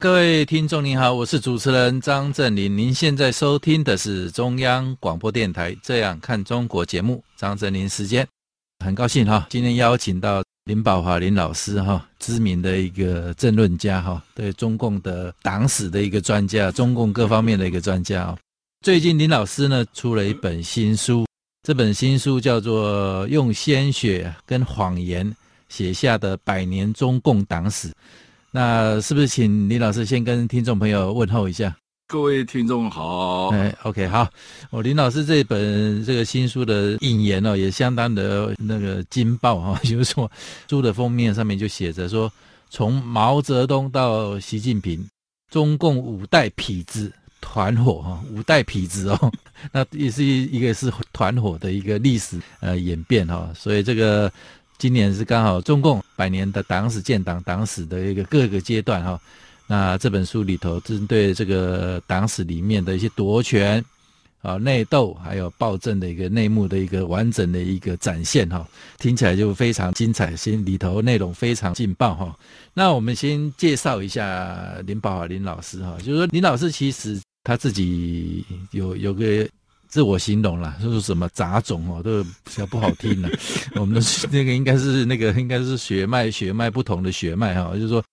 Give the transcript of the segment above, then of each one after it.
各位听众您好，我是主持人张振林。您现在收听的是中央广播电台《这样看中国》节目，张振林时间，很高兴哈，今天邀请到林保华林老师哈，知名的一个政论家哈，对中共的党史的一个专家，中共各方面的一个专家。最近林老师呢出了一本新书，这本新书叫做《用鲜血跟谎言写下的百年中共党史》。那是不是请林老师先跟听众朋友问候一下？各位听众好，哎，OK，好，我林老师这本这个新书的引言哦，也相当的那个劲爆哈，就是说书的封面上面就写着说，从毛泽东到习近平，中共五代痞子团伙哈，五代痞子哦，那也是一一个是团伙的一个历史呃演变哈，所以这个。今年是刚好中共百年的党史建党党史的一个各个阶段哈，那这本书里头针对这个党史里面的一些夺权啊、内斗，还有暴政的一个内幕的一个完整的一个展现哈，听起来就非常精彩，心里头内容非常劲爆哈。那我们先介绍一下林保华林老师哈，就是说林老师其实他自己有有个。自我形容啦，就是什么杂种哦，都比较不好听了。我们的那个应该是那个应该是血脉血脉不同的血脉哈，就是说，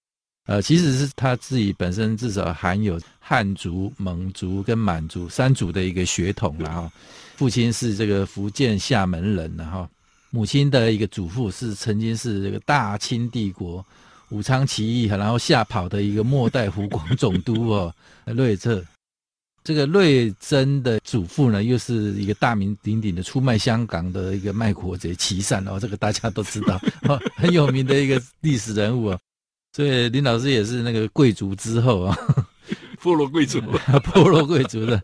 呃，其实是他自己本身至少含有汉族、蒙族跟满族三族的一个血统了哈。父亲是这个福建厦门人了哈，母亲的一个祖父是曾经是这个大清帝国武昌起义然后吓跑的一个末代湖广总督哦，瑞策。这个瑞珍的祖父呢，又是一个大名鼎鼎的出卖香港的一个卖国贼琦善哦，这个大家都知道，很有名的一个历史人物啊。所以林老师也是那个贵族之后啊，破落贵族，破落贵族的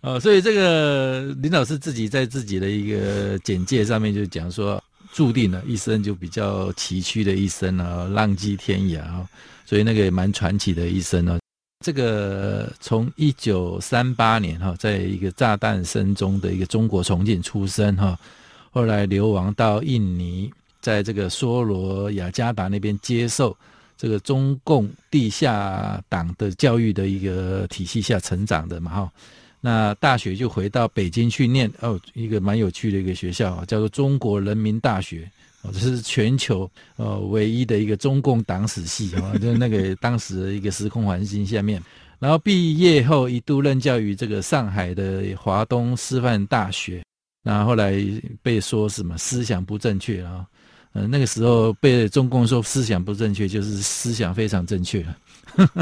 哦。所以这个林老师自己在自己的一个简介上面就讲说，注定了一生就比较崎岖的一生啊，浪迹天涯啊，所以那个也蛮传奇的一生啊。这个从一九三八年哈，在一个炸弹声中的一个中国重庆出生哈，后来流亡到印尼，在这个梭罗雅加达那边接受这个中共地下党的教育的一个体系下成长的嘛哈，那大学就回到北京去念哦，一个蛮有趣的一个学校叫做中国人民大学。这是全球呃唯一的一个中共党史系啊，就那个 当时的一个时空环境下面，然后毕业后一度任教于这个上海的华东师范大学，然后后来被说什么思想不正确啊，嗯，那个时候被中共说思想不正确，就是思想非常正确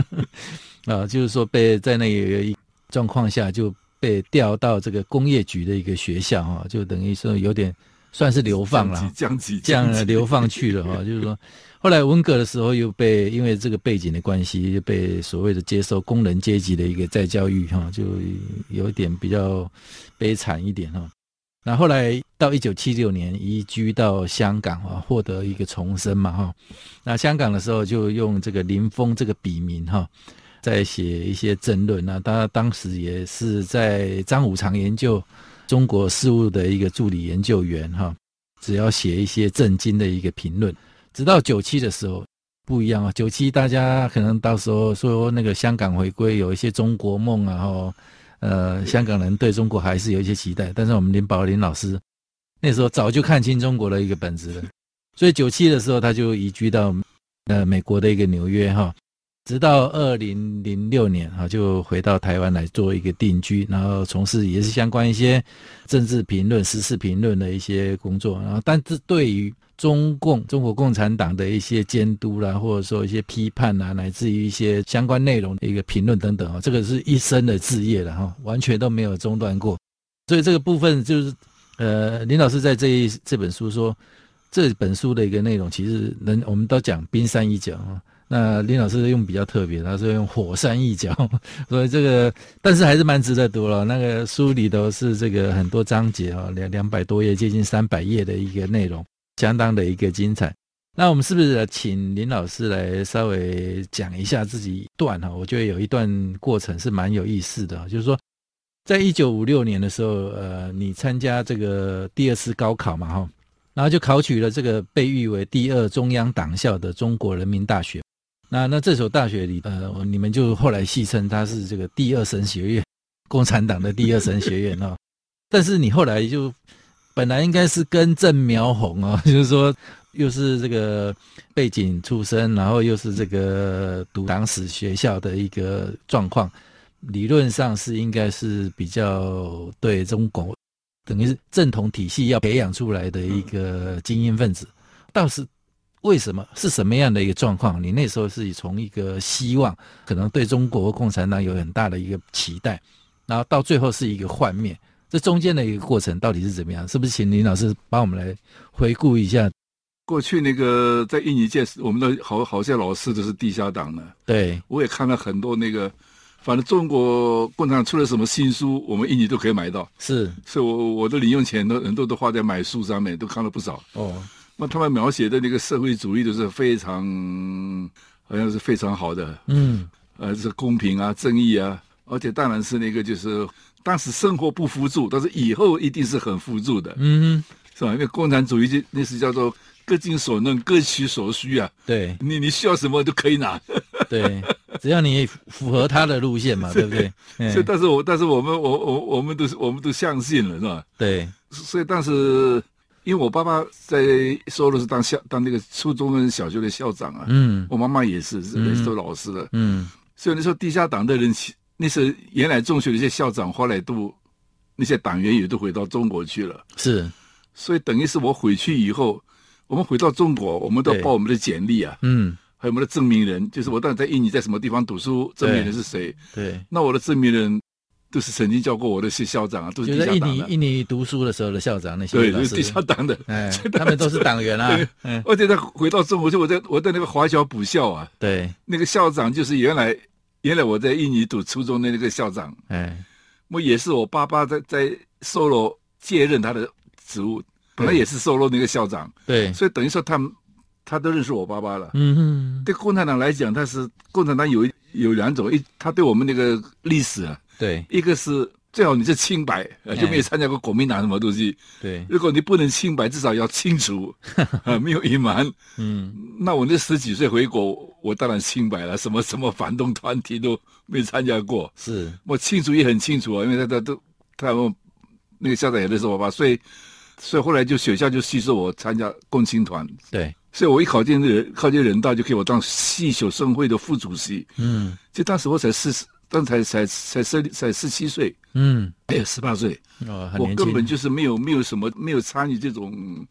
啊，就是说被在那个状况下就被调到这个工业局的一个学校啊，就等于说有点。算是流放了，降级，这样流放去了哈，就是说，后来文革的时候又被因为这个背景的关系，又被所谓的接受工人阶级的一个再教育哈，就有一点比较悲惨一点哈。那后来到一九七六年移居到香港啊，获得一个重生嘛哈。那香港的时候就用这个林峰这个笔名哈，在写一些争论。那他当时也是在张五常研究。中国事务的一个助理研究员哈，只要写一些震惊的一个评论。直到九七的时候不一样啊，九七大家可能到时候说那个香港回归有一些中国梦啊，哈，呃，香港人对中国还是有一些期待。但是我们林保林老师那时候早就看清中国的一个本质了，所以九七的时候他就移居到呃美国的一个纽约哈。直到二零零六年啊，就回到台湾来做一个定居，然后从事也是相关一些政治评论、时事评论的一些工作。然后，但是对于中共、中国共产党的一些监督啦，或者说一些批判啊，乃至于一些相关内容的一个评论等等啊，这个是一生的志业了哈，完全都没有中断过。所以这个部分就是，呃，林老师在这一这本书说，这本书的一个内容其实能，我们都讲冰山一角啊。那林老师用比较特别，他是用火山一角，所以这个但是还是蛮值得读了。那个书里头是这个很多章节啊，两两百多页，接近三百页的一个内容，相当的一个精彩。那我们是不是请林老师来稍微讲一下自己一段哈？我觉得有一段过程是蛮有意思的，就是说，在一九五六年的时候，呃，你参加这个第二次高考嘛哈，然后就考取了这个被誉为第二中央党校的中国人民大学。那那这所大学里，呃，你们就后来戏称它是这个第二神学院，共产党的第二神学院哦。但是你后来就本来应该是根正苗红哦，就是说。又是这个背景出身，然后又是这个读党史学校的一个状况，理论上是应该是比较对中国等于是正统体系要培养出来的一个精英分子。倒是为什么是什么样的一个状况？你那时候是从一个希望，可能对中国共产党有很大的一个期待，然后到最后是一个幻灭，这中间的一个过程到底是怎么样？是不是请林老师帮我们来回顾一下？过去那个在印尼届时，我们的好好些老师都是地下党呢。对，我也看了很多那个，反正中国共产党出了什么新书，我们印尼都可以买到。是，所以我我的零用钱都很多都花在买书上面，都看了不少。哦，那他们描写的那个社会主义都是非常，好像是非常好的。嗯，呃，是公平啊，正义啊，而且当然是那个就是当时生活不富足，但是以后一定是很富足的。嗯，是吧？因为共产主义就那是叫做。各尽所能，各取所需啊！对，你你需要什么都可以拿。对，只要你符合他的路线嘛，对不对？所以，但是我但是我们我我我们都是我们都相信了，是吧？对。所以，但是因为我爸爸在收的是当校当那个初中跟小学的校长啊，嗯，我妈妈也是是做老师的，嗯。所以那时候地下党的人，那时候原来中学的一些校长，后来都那些党员也都回到中国去了。是。所以等于是我回去以后。我们回到中国，我们都要报我们的简历啊，嗯，还有我们的证明人，就是我当时在印尼在什么地方读书，证明人是谁？对，那我的证明人都是曾经教过我的些校长啊，都是地下党的。印尼印尼读书的时候的校长那些，对，就是地下党的，哎，他们都是党员啊。而且在回到中国，去我在我在那个华侨补校啊，对，那个校长就是原来原来我在印尼读初中的那个校长，哎，我也是我爸爸在在收罗接任他的职务。本来也是收录那个校长，对，所以等于说他们他都认识我爸爸了。嗯哼，对共产党来讲，他是共产党有有两种，一他对我们那个历史啊，对，一个是最好你是清白，呃就没有参加过国民党什么东西。对，如果你不能清白，至少要清楚，啊，没有隐瞒。嗯，那我那十几岁回国，我当然清白了，什么什么反动团体都没参加过。是我清楚也很清楚啊，因为他他都他们那个校长也认识我爸爸，所以。所以后来就学校就吸收我参加共青团，对，所以我一考进人考进人大就给我当系学生会的副主席，嗯，就当时我才四十，当才才才十才十七岁，嗯，还有十八岁，哦，我根本就是没有没有什么没有参与这种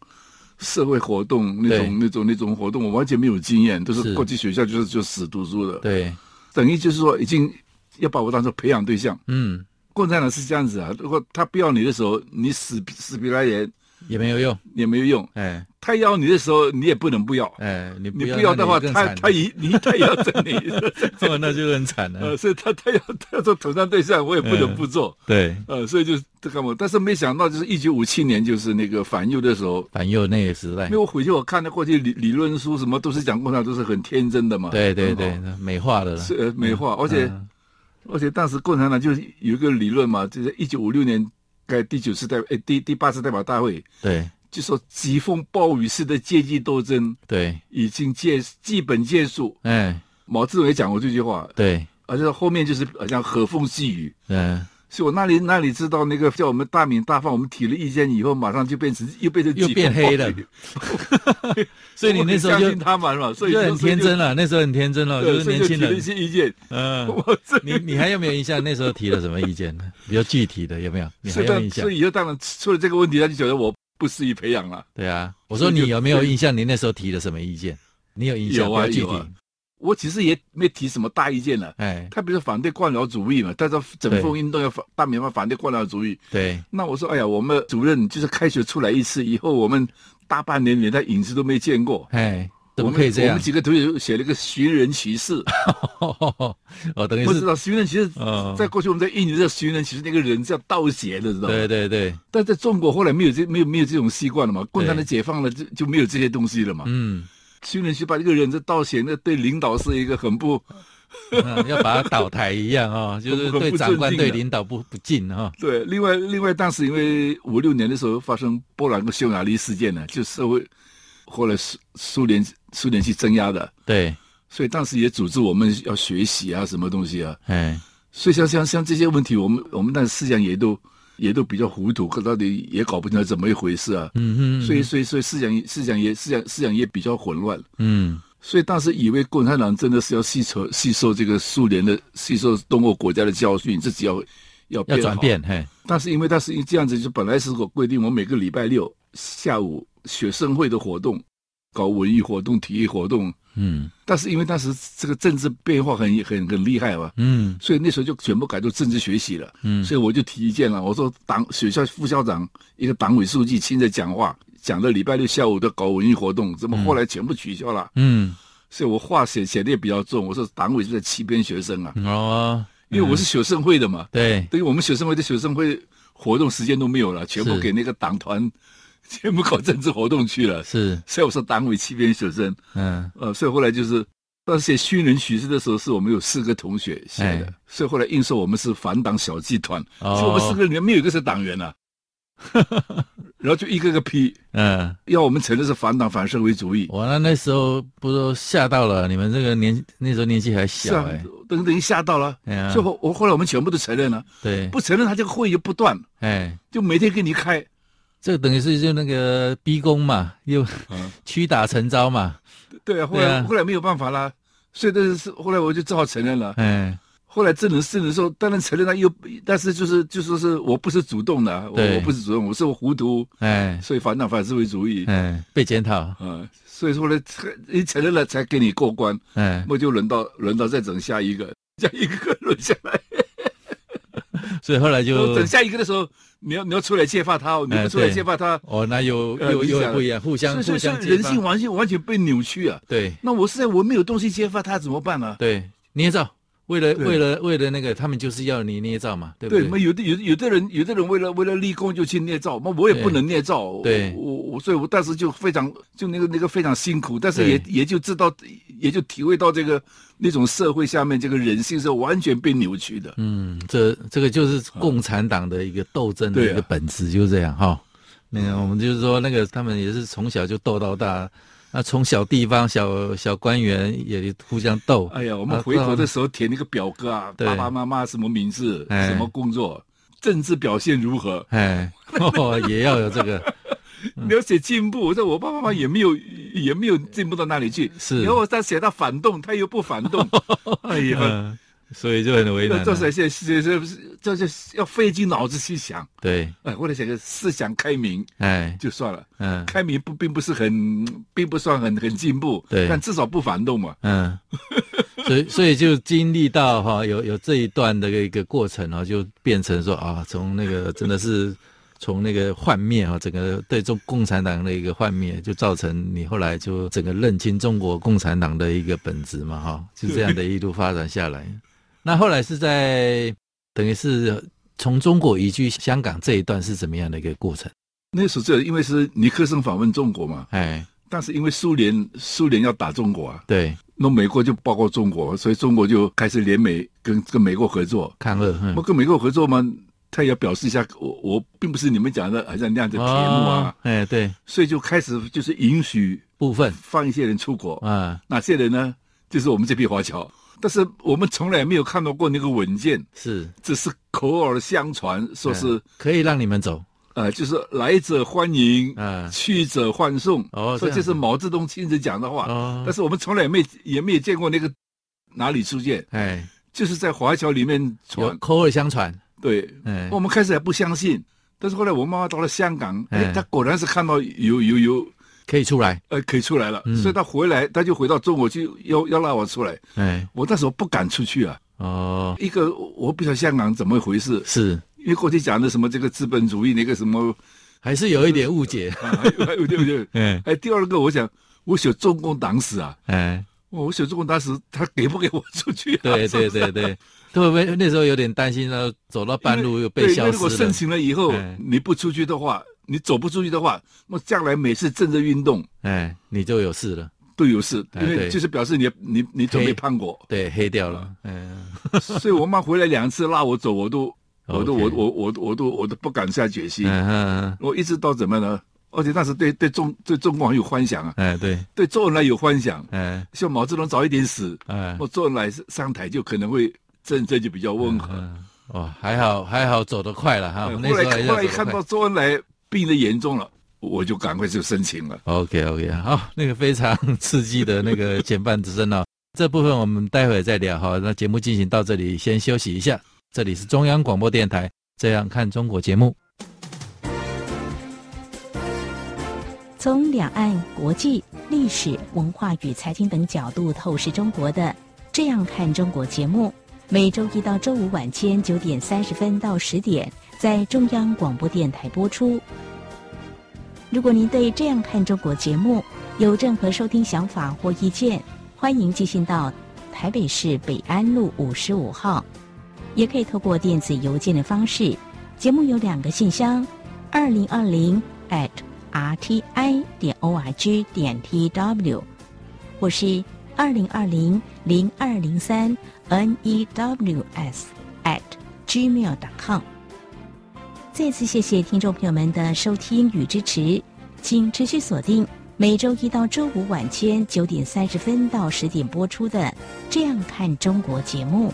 社会活动那种那种那种活动，我完全没有经验，都是过去学校就是就死读书的，对，等于就是说已经要把我当做培养对象，嗯，共产党是这样子啊，如果他不要你的时候，你死死皮赖脸。也没有用，也没有用。哎，他要你的时候，你也不能不要。哎，你你不要的话，他他一 你他也要整你，哦，那就很惨了。呃，所以他他要他要做统战对象，我也不能不做。对，呃，所以就这干嘛？但是没想到，就是一九五七年，就是那个反右的时候，反右那个时代。因为我回去我看的过去理理论书，什么都是讲共产党，都是很天真的嘛。对对对，美化的了。是美化，而且而且当时共产党就是有一个理论嘛，就是一九五六年该第九次代哎第第八次代表大会。对。就说疾风暴雨式的阶级斗争，对，已经结基本结束。哎，毛泽东也讲过这句话。对，而且后面就是好像和风细雨。嗯，所以我那里那里知道那个叫我们大鸣大放，我们提了意见以后，马上就变成又变成又变黑了。所以你那时候就相信他嘛是吧？所以就很天真了，那时候很天真了，就是年轻人一些意见。嗯，你你还有没有印象？那时候提了什么意见呢？比较具体的有没有？你还有印象？所以以后当然出了这个问题，他就觉得我。不适宜培养了。对啊，我说你有没有印象？你那时候提了什么意见？你有印象？有啊，有啊。我其实也没提什么大意见了。哎，他比如说反对官僚主义嘛，他说整风运动要反大明嘛，反对官僚主义。对。那我说，哎呀，我们主任就是开学出来一次以后，我们大半年连他影子都没见过。哎，怎么可以这样？我们几个同学写了一个寻人启事。哦，等于是不知道寻人启事，在过去我们在印尼这寻人启事那个人是要倒写的，知道吗？对对对。但在中国后来没有这没有没有这种习惯了嘛？共产党解放了就就没有这些东西了嘛？嗯。寻人去把这个人这倒显得对领导是一个很不。嗯、要把他倒台一样啊、哦，就是对长官、对领导不不敬啊、哦。对，另外另外当时因为五六年的时候发生波兰跟匈牙利事件呢，就社会后来苏苏联苏联去镇压的，对，所以当时也组织我们要学习啊，什么东西啊，哎，所以像像像这些问题，我们我们当时思想也都也都比较糊涂，可到底也搞不清楚怎么一回事啊，嗯嗯，所以所以所以思想思想也思想思想也比较混乱，嗯。所以当时以为共产党真的是要吸收吸收这个苏联的吸收东欧国家的教训，自己要要要转变。嘿，但是因为他是这样子，就本来是我规定，我每个礼拜六下午学生会的活动，搞文艺活动、体育活动。嗯。但是因为当时这个政治变化很很很厉害嘛。嗯。所以那时候就全部改做政治学习了。嗯。所以我就提意见了，我说党学校副校长一个党委书记亲自讲话。讲到礼拜六下午的搞文艺活动，怎么后来全部取消了？嗯，所以我话写写的也比较重。我说党委是在欺骗学生啊！哦，因为我是学生会的嘛。对，等于我们学生会的学生会活动时间都没有了，全部给那个党团，全部搞政治活动去了。是，所以我说党委欺骗学生。嗯，呃，所以后来就是，当时写虚人许事的时候，是我们有四个同学写的，所以后来硬说我们是反党小集团。所以我们四个里面没有一个是党员啊。然后就一个个批，嗯，要我们承认是反党反社会主义。我那那时候不都吓到了？你们这个年那时候年纪还小哎，等等于吓到了。哎，最后我后来我们全部都承认了。对，不承认他这个会就不断，哎，就每天给你开。这个等于是就那个逼宫嘛，又 屈打成招嘛。对啊，后来后来没有办法啦，所以这是后来我就只好承认了。哎。后来证人审的时候，当然承认他又，但是就是就说是我不是主动的，我我不是主动，我是我糊涂，哎，所以反党反社会主义，哎，被检讨，啊，所以说呢，你承认了才给你过关，哎，那就轮到轮到再整下一个，这样一个个轮下来，所以后来就等下一个的时候，你要你要出来揭发他，你不出来揭发他，哦，那又又又不一样，互相互相人性完全完全被扭曲啊，对，那我是在我没有东西揭发他怎么办呢？对，捏造。为了为了为了那个，他们就是要你捏造嘛，对不对？对，有的有有的人有的人为了为了立功就去捏造，那我也不能捏造。对，我我所以，我当时就非常就那个那个非常辛苦，但是也也就知道，也就体会到这个那种社会下面这个人性是完全被扭曲的。嗯，这这个就是共产党的一个斗争的一个本质，就是这样哈。那个我们就是说，那个他们也是从小就斗到大。那从小地方小小官员也互相斗。哎呀，我们回国的时候填那个表格啊，爸爸妈妈什么名字，什么工作，政治表现如何？哎，也要有这个。你要写进步，我说我爸爸妈妈也没有也没有进步到哪里去。是。然后再写到反动，他又不反动。哎呀。所以就很为难。这是现在这这这要费尽脑子去想。对，哎，或者写个思想开明，哎，就算了。嗯，开明不并不是很，并不算很很进步。对，但至少不反动嘛。嗯，所以所以就经历到哈，有有这一段的一个过程啊，就变成说啊，从那个真的是从那个幻灭啊，整个对中共产党的一个幻灭，就造成你后来就整个认清中国共产党的一个本质嘛，哈，就这样的一路发展下来。那后来是在等于是从中国移居香港这一段是怎么样的一个过程？那时候这因为是尼克森访问中国嘛，哎，但是因为苏联苏联要打中国啊，对，那美国就包括中国，所以中国就开始联美跟跟美国合作抗日。我、嗯、跟美国合作嘛，他也要表示一下，我我并不是你们讲的好像那样的铁幕啊，哎、哦，对，所以就开始就是允许部分放一些人出国啊，哪些人呢？就是我们这批华侨。但是我们从来没有看到过那个文件，是。只是口耳相传，说是、嗯、可以让你们走，呃，就是来者欢迎，嗯，去者欢送，哦，所以这是毛泽东亲自讲的话，哦，但是我们从来没也没有见过那个哪里出现，哎，就是在华侨里面传，口耳相传，对，哎，我们开始还不相信，但是后来我妈妈到了香港，哎，她果然是看到有有有。可以出来，呃，可以出来了，嗯、所以他回来，他就回到中国去，要要拉我出来。哎，我那时候不敢出去啊。哦，一个我不晓得香港怎么回事，是因为过去讲的什么这个资本主义那个什么，还是有一点误解。对不对？哎，第二个我想，我写中共党史啊，哎，我写中共党史，他给不给我出去？对对对对，会不会那时候有点担心呢？走到半路又被消失了。如果申请了以后你不出去的话，你走不出去的话，那将来每次政治运动，哎，你就有事了，都有事，因为就是表示你你你准备叛国，对，黑掉了，嗯，所以我妈回来两次拉我走，我都我都我我我 我都我都不敢下决心，我一直到怎么呢？而且那时对对中对中国很有幻想啊，哎对，对周恩来有幻想，哎，希望毛泽东早一点死，哎，我周恩来上台就可能会政策就比较温和，哦，还好还好走得快了哈。后来后来一看到周恩来病得严重了，我就赶快就申请了。OK OK，好，那个非常 刺激的那个减半之声啊，这部分我们待会再聊哈。那节目进行到这里，先休息一下。这里是中央广播电台，这样看中国节目。从两岸、国际、历史文化与财经等角度透视中国的《这样看中国》节目，每周一到周五晚间九点三十分到十点在中央广播电台播出。如果您对《这样看中国》节目有任何收听想法或意见，欢迎寄信到台北市北安路五十五号，也可以透过电子邮件的方式。节目有两个信箱：二零二零 at。r t i 点 o r g 点 t w，或是二零二零零二零三 n e w s at gmail.com。再次谢谢听众朋友们的收听与支持，请持续锁定每周一到周五晚间九点三十分到十点播出的《这样看中国》节目。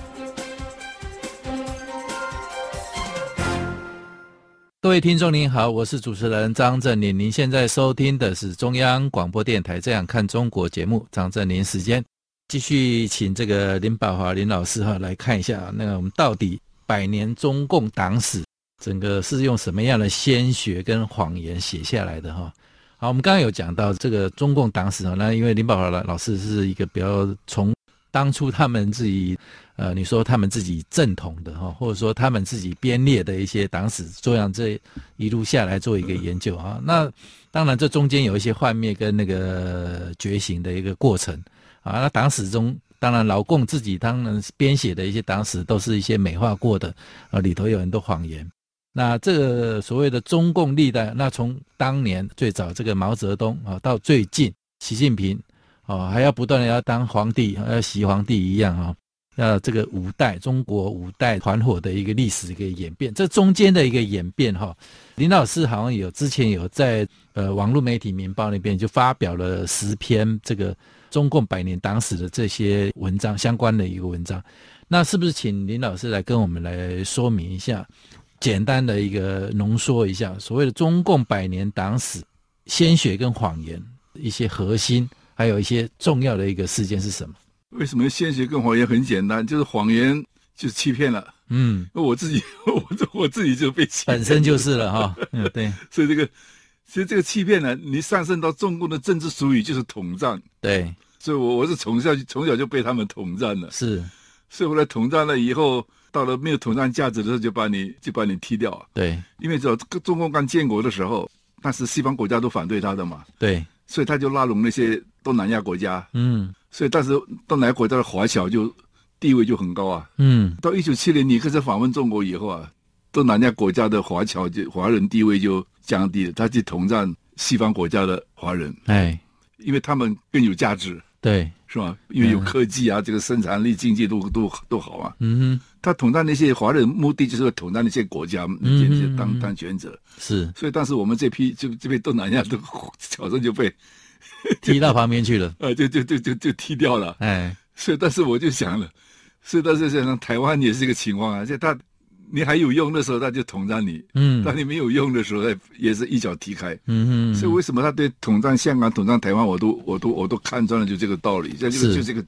各位听众您好，我是主持人张振宁。您现在收听的是中央广播电台《这样看中国》节目，张振宁时间继续请这个林宝华林老师哈来看一下，那个我们到底百年中共党史整个是用什么样的鲜血跟谎言写下来的哈？好，我们刚刚有讲到这个中共党史啊，那因为林宝华老老师是一个比较从当初他们自己。呃，你说他们自己正统的哈，或者说他们自己编列的一些党史，这样这一路下来做一个研究啊。那当然，这中间有一些幻灭跟那个觉醒的一个过程啊。那党史中，当然老共自己当然编写的一些党史都是一些美化过的啊，里头有很多谎言。那这个所谓的中共历代，那从当年最早这个毛泽东啊，到最近习近平啊，还要不断的要当皇帝，要习皇帝一样啊。那，这个五代中国五代团伙的一个历史一个演变，这中间的一个演变哈，林老师好像有之前有在呃网络媒体《民报》那边就发表了十篇这个中共百年党史的这些文章相关的一个文章，那是不是请林老师来跟我们来说明一下，简单的一个浓缩一下所谓的中共百年党史鲜血跟谎言一些核心，还有一些重要的一个事件是什么？为什么鲜血跟谎言很简单？就是谎言就是欺骗了。嗯，我自己 我我自己就被欺骗，本身就是了哈。嗯，对。所以这个，其实这个欺骗呢，你上升到中共的政治术语就是统战。对。所以我我是从小从小就被他们统战了。是。所以后来统战了以后，到了没有统战价值的时候，就把你就把你踢掉。对。因为知道中共刚建国的时候，那是西方国家都反对他的嘛。对。所以他就拉拢那些东南亚国家。嗯。所以，当时东南亚国家的华侨就地位就很高啊。嗯，到一九七零尼克松访问中国以后啊，东南亚国家的华侨就华人地位就降低了，他去统战西方国家的华人。哎，因为他们更有价值，对，是吧？因为有科技啊，嗯、这个生产力、经济都都都好啊。嗯哼，他统战那些华人，目的就是统战那些国家，那些那些当、嗯、当权者。是，所以当时我们这批就这边东南亚的侨生就被。踢到旁边去了，呃，就就就就就踢掉了，哎，所以但是我就想了，所以但是想台湾也是一个情况啊，就他你还有用的时候，他就统战你，嗯，当你没有用的时候，他也是一脚踢开，嗯嗯，所以为什么他对统战香港、统战台湾，我都我都我都看穿了，就这个道理，这这个就这个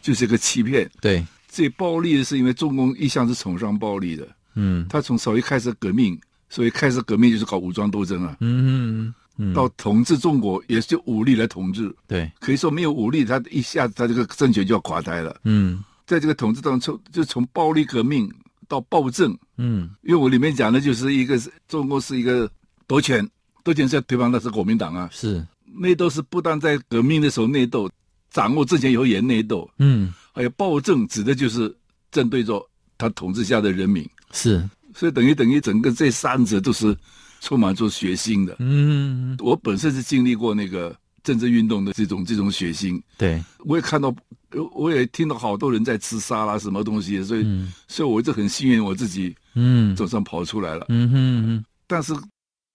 就是一个欺骗，对，最暴力的是因为中共一向是崇尚暴力的，嗯，他从早一开始革命，所以开始革命就是搞武装斗争啊，嗯嗯。到统治中国也是就武力来统治，对，可以说没有武力，他一下子他这个政权就要垮台了。嗯，在这个统治当中，就从暴力革命到暴政，嗯，因为我里面讲的就是一个是中国是一个夺权，夺权是要推翻的是国民党啊，是内斗是不但在革命的时候内斗，掌握政权以后也内斗。嗯，还有暴政，指的就是针对着他统治下的人民。是，所以等于等于整个这三者都是充满着血腥的。嗯，我本身是经历过那个政治运动的这种这种血腥。对，我也看到。我也听到好多人在吃沙拉，什么东西，所以，嗯、所以我就很幸运，我自己，嗯，总算跑出来了。嗯哼哼。但是，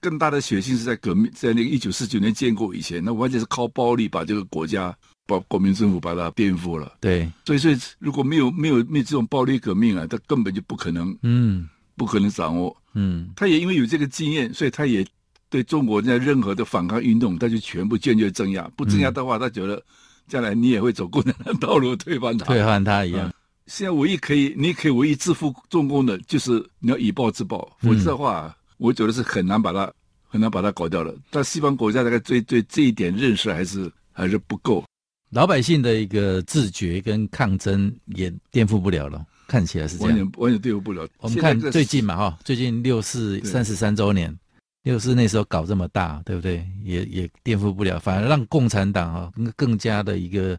更大的血性是在革命，在那个一九四九年建国以前，那完全是靠暴力把这个国家，把国民政府把它颠覆了。对。所以，所以如果没有没有没有这种暴力革命啊，他根本就不可能，嗯，不可能掌握。嗯。他也因为有这个经验，所以他也对中国在任何的反抗运动，他就全部坚决镇压。不镇压的话，他觉得。将来你也会走共产党道路，推翻他，推翻他一样。嗯、现在唯一可以，你可以唯一制服中共的，就是你要以暴制暴，否则的话，嗯、我觉得是很难把它很难把它搞掉了。但西方国家大概对对这一点认识还是还是不够，老百姓的一个自觉跟抗争也颠覆不了了，看起来是这样，完全完全颠覆不了。我们看最近嘛哈，最近六四三十三周年。六四那时候搞这么大，对不对？也也颠覆不了，反而让共产党啊更更加的一个，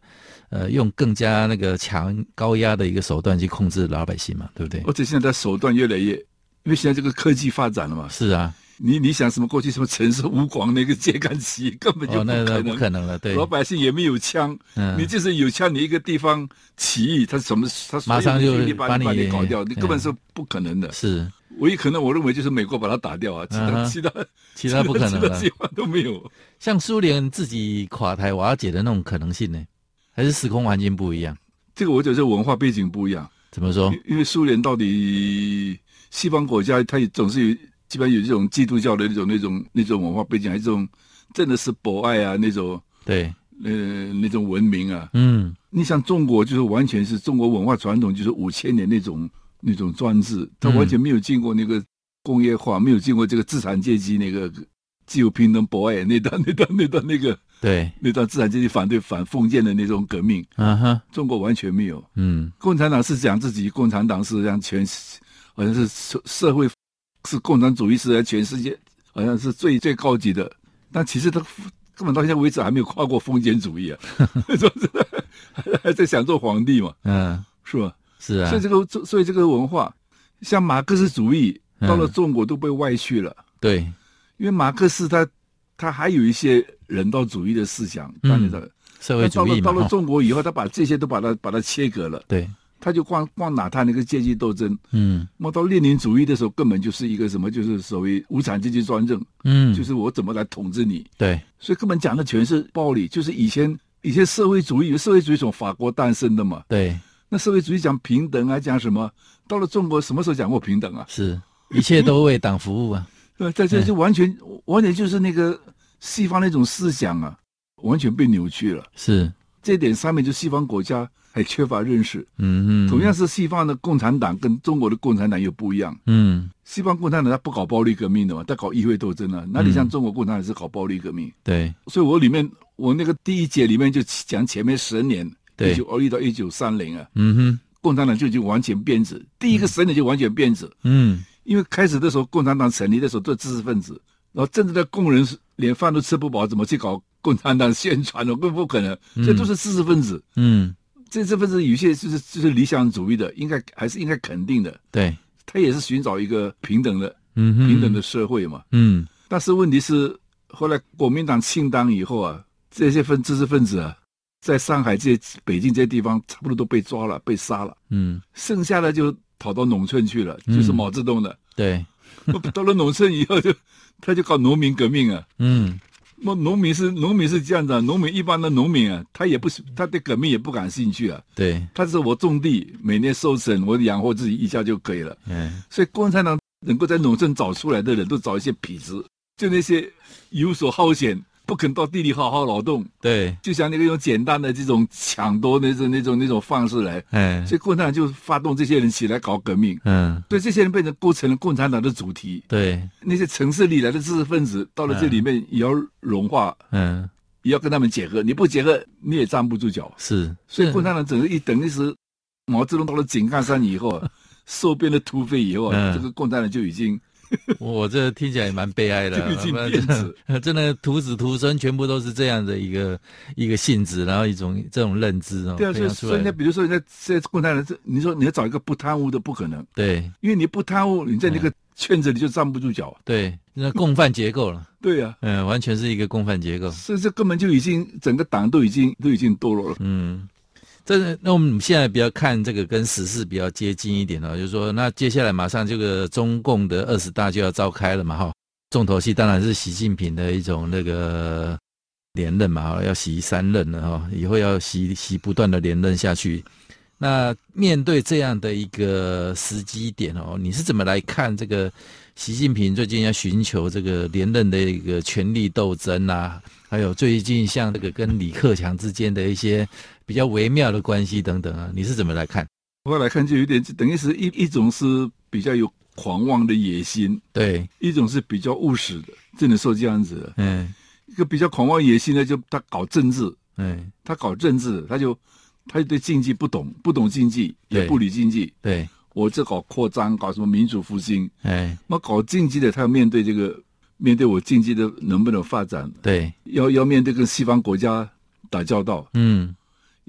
呃，用更加那个强高压的一个手段去控制老百姓嘛，对不对？而且现在手段越来越，因为现在这个科技发展了嘛。是啊，你你想什么过去什么陈胜吴广那个揭竿起义根本就不可能，哦、那不可能了。对，老百姓也没有枪，嗯、你就是有枪，你一个地方起义，他什么他马上就把你把你搞掉，你根本是不可能的。是。唯一可能，我认为就是美国把它打掉啊，其他、uh 其他其他不可能的计划都没有。像苏联自己垮台瓦解的那种可能性呢？还是时空环境不一样？这个我觉得是文化背景不一样。怎么说？因为苏联到底西方国家，它也总是有基本上有这种基督教的那种那种那种文化背景，还是这种真的是博爱啊那种对呃那种文明啊。嗯，你像中国就是完全是中国文化传统，就是五千年那种。那种专制，他完全没有经过那个工业化，嗯、没有经过这个资产阶级那个自由平等博爱 那段那段那段那个对。那段资产阶级反对反封建的那种革命，啊哈，中国完全没有。嗯，共产党是讲自己，共产党是让全好像是社社会是共产主义是在全世界好像是最最高级的，但其实他根本到现在为止还没有跨过封建主义啊，说还在想做皇帝嘛，嗯，是吧？是啊，所以这个，所以这个文化，像马克思主义到了中国都被歪曲了。嗯、对，因为马克思他他还有一些人道主义的思想，当你的社会主义到了到了中国以后，他把这些都把它把它切割了。对，他就光光拿他那个阶级斗争。嗯，那么到列宁主义的时候，根本就是一个什么，就是所谓无产阶级专政。嗯，就是我怎么来统治你。对，所以根本讲的全是暴力，就是以前以前社会主义，社会主义从法国诞生的嘛。对。那社会主义讲平等啊，讲什么？到了中国，什么时候讲过平等啊？是，一切都为党服务啊。对，在这就完全、嗯、完全就是那个西方那种思想啊，完全被扭曲了。是，这点上面就西方国家还缺乏认识。嗯嗯。同样是西方的共产党跟中国的共产党又不一样。嗯。西方共产党他不搞暴力革命的嘛，他搞议会斗争啊。哪里像中国共产党是搞暴力革命？对。所以我里面我那个第一节里面就讲前面十年。一九二一到一九三零啊，嗯哼，共产党就已经完全变质，第一个十年就完全变质，嗯，因为开始的时候，共产党成立的时候都是知识分子，然后真正的工人连饭都吃不饱，怎么去搞共产党宣传？呢？更不可能，这都是知识分子，嗯，这知识分子有些就是就是理想主义的，应该还是应该肯定的，对，他也是寻找一个平等的，嗯，平等的社会嘛，嗯，但是问题是后来国民党清党以后啊，这些分知识分子啊。在上海这些、北京这些地方，差不多都被抓了、被杀了。嗯，剩下的就跑到农村去了，嗯、就是毛泽东的。对，到了农村以后就，就他就搞农民革命啊。嗯，那农民是农民是这样子啊，农民一般的农民啊，他也不是他对革命也不感兴趣啊。对，他是我种地，每年收成，我养活自己一家就可以了。嗯，所以共产党能够在农村找出来的人都找一些痞子，就那些游手好闲。不肯到地里好好劳动，对，就像那个用简单的这种抢夺那种那种那种方式来，哎，所以共产党就发动这些人起来搞革命，嗯，所以这些人变成构成了共产党的主题，对，那些城市里来的知识分子到了这里面也要融化，嗯，也要跟他们结合，你不结合你也站不住脚，是，所以共产党整个一等于是毛泽东到了井冈山以后，收编了土匪以后，这个共产党就已经。我这听起来也蛮悲哀的。真的，真的徒子徒孙全部都是这样的一个一个性质，然后一种这种认知哦。对啊，所以所以，比如说，人家在共产党这，你说你要找一个不贪污的，不可能。对，因为你不贪污，你在那个圈子里就站不住脚。对，那共犯结构了。对呀，嗯，完全是一个共犯结构。所以这根本就已经整个党都已经都已经堕落了。嗯。这那我们现在比较看这个跟时事比较接近一点哦，就是说，那接下来马上这个中共的二十大就要召开了嘛，哈，重头戏当然是习近平的一种那个连任嘛，哈，要习三任了哈，以后要习习不断的连任下去。那面对这样的一个时机点哦，你是怎么来看这个习近平最近要寻求这个连任的一个权力斗争啊？还有最近像这个跟李克强之间的一些比较微妙的关系等等啊，你是怎么来看？我来看就有点等于是一一种是比较有狂妄的野心，对；一种是比较务实的，只能说这样子的。嗯，一个比较狂妄野心呢，就他搞政治，嗯，他搞政治，他就他就对经济不懂，不懂经济，也不理经济。对，我这搞扩张，搞什么民主复兴，哎，那搞经济的，他要面对这个。面对我经济的能不能发展？对，要要面对跟西方国家打交道，嗯，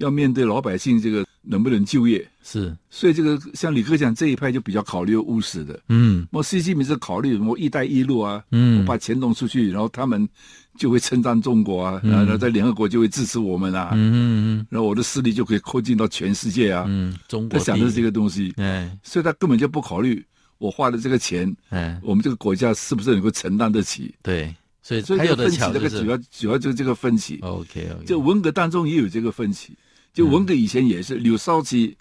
要面对老百姓这个能不能就业？是，所以这个像李克强这一派就比较考虑务实的，嗯，我习近平是考虑什么“一带一路”啊，嗯，我把钱弄出去，然后他们就会称赞中国啊，嗯、然后在联合国就会支持我们啊，嗯嗯嗯，然后我的势力就可以扩进到全世界啊，嗯，中国他想的是这个东西，哎，所以他根本就不考虑。我花的这个钱，嗯，我们这个国家是不是能够承担得起？对，所以所以这个分歧，这个主要主要就是这个分歧。OK，OK，就文革当中也有这个分歧，就文革以前也是柳少奇，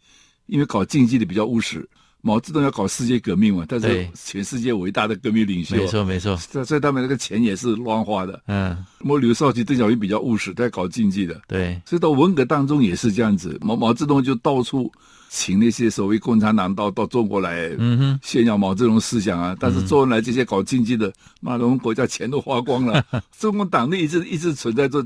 因为搞经济的比较务实。毛泽东要搞世界革命嘛，但是全世界伟大的革命领袖，没错没错，所以他们那个钱也是乱花的。嗯，那么刘少奇、邓小平比较务实，在搞经济的。对，所以到文革当中也是这样子，毛毛泽东就到处请那些所谓共产党到到中国来，嗯哼，宣扬毛泽东思想啊。但是周恩来这些搞经济的，妈的，我们国家钱都花光了。中共党内一直一直存在着，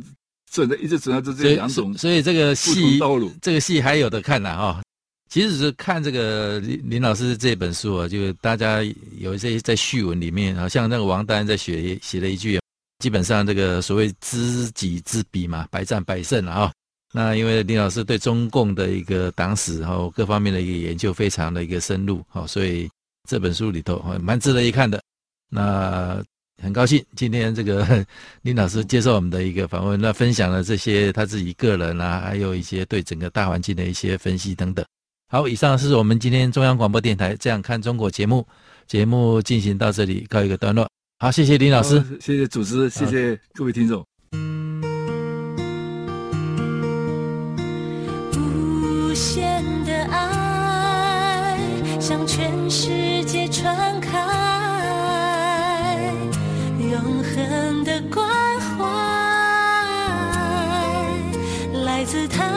存在一直存在着这两种，所以这个戏这个戏还有的看呢啊。其实是看这个林林老师这本书啊，就大家有一些在序文里面，好像那个王丹在写写了一句，基本上这个所谓知己知彼嘛，百战百胜了啊。那因为林老师对中共的一个党史然后各方面的一个研究非常的一个深入，好，所以这本书里头蛮值得一看的。那很高兴今天这个 林老师接受我们的一个访问，那分享了这些他自己个人啊，还有一些对整个大环境的一些分析等等。好，以上是我们今天中央广播电台《这样看中国》节目，节目进行到这里告一个段落。好，谢谢林老师，谢谢主持，谢谢各位听众。无限的爱向全世界传来自他。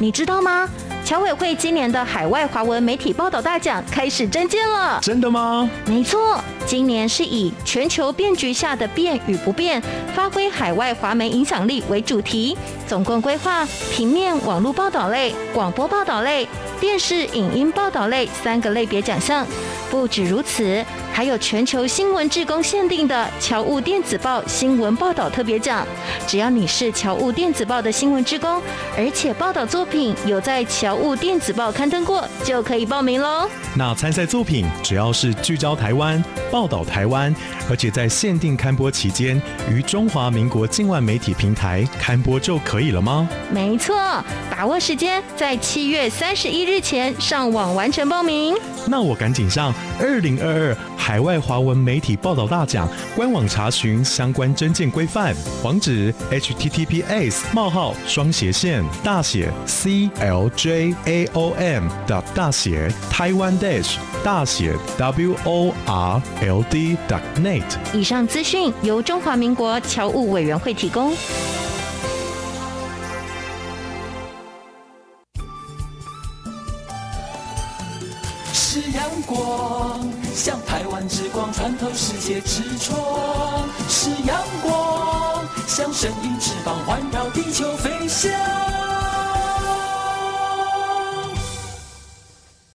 你知道吗？侨委会今年的海外华文媒体报道大奖开始征件了。真的吗？没错，今年是以全球变局下的变与不变，发挥海外华媒影响力为主题，总共规划平面、网络报道类、广播报道类、电视影音报道类三个类别奖项。不止如此。还有全球新闻志工限定的侨务电子报新闻报道特别奖，只要你是侨务电子报的新闻志工，而且报道作品有在侨务电子报刊登过，就可以报名喽。那参赛作品只要是聚焦台湾、报道台湾，而且在限定刊播期间于中华民国境外媒体平台刊播就可以了吗？没错，把握时间，在七月三十一日前上网完成报名。那我赶紧上二零二二海外华文媒体报道大奖官网查询相关征件规范，网址：https: 冒号双斜线大写 c l j a o m. 的大写 taiwan dash 大写 world dot net。以上资讯由中华民国侨务委员会提供。是阳光，像台湾之光穿透世界之窗；是阳光。像神鹰，翅膀环绕地球飞翔。